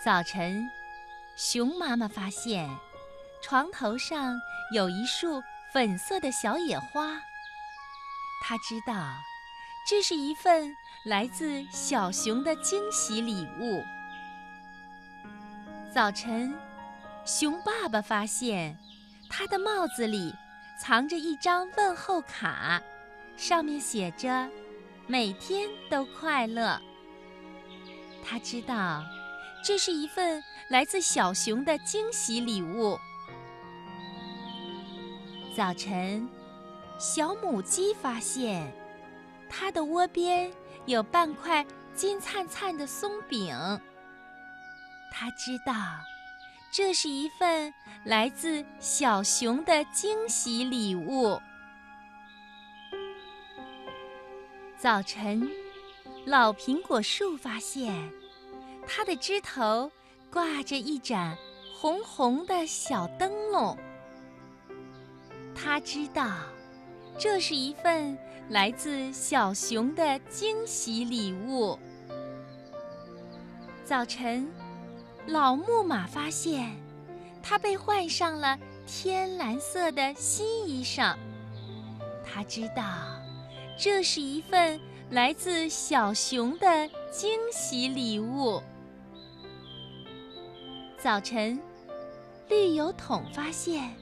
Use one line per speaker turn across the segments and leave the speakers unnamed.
早晨，熊妈妈发现床头上有一束粉色的小野花。她知道，这是一份来自小熊的惊喜礼物。早晨，熊爸爸发现他的帽子里藏着一张问候卡，上面写着“每天都快乐”。他知道。这是一份来自小熊的惊喜礼物。早晨，小母鸡发现它的窝边有半块金灿灿的松饼。它知道，这是一份来自小熊的惊喜礼物。早晨，老苹果树发现。它的枝头挂着一盏红红的小灯笼。他知道，这是一份来自小熊的惊喜礼物。早晨，老木马发现，它被换上了天蓝色的新衣裳。他知道，这是一份来自小熊的惊喜礼物。早晨，绿油桶发现，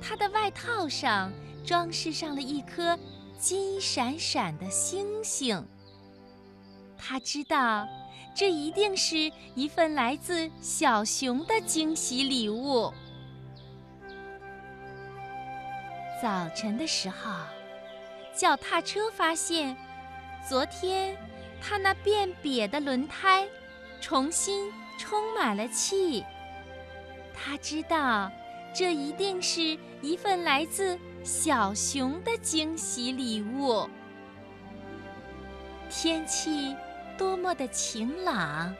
它的外套上装饰上了一颗金闪闪的星星。他知道，这一定是一份来自小熊的惊喜礼物。早晨的时候，脚踏车发现，昨天它那变瘪的轮胎重新。充满了气，他知道，这一定是一份来自小熊的惊喜礼物。天气多么的晴朗，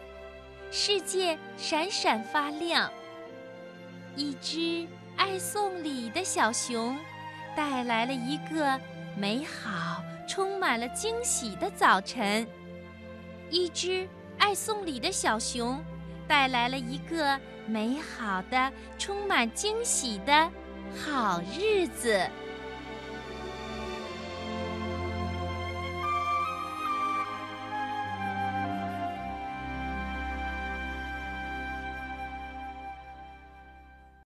世界闪闪发亮。一只爱送礼的小熊，带来了一个美好、充满了惊喜的早晨。一只爱送礼的小熊。带来了一个美好的、充满惊喜的好日子。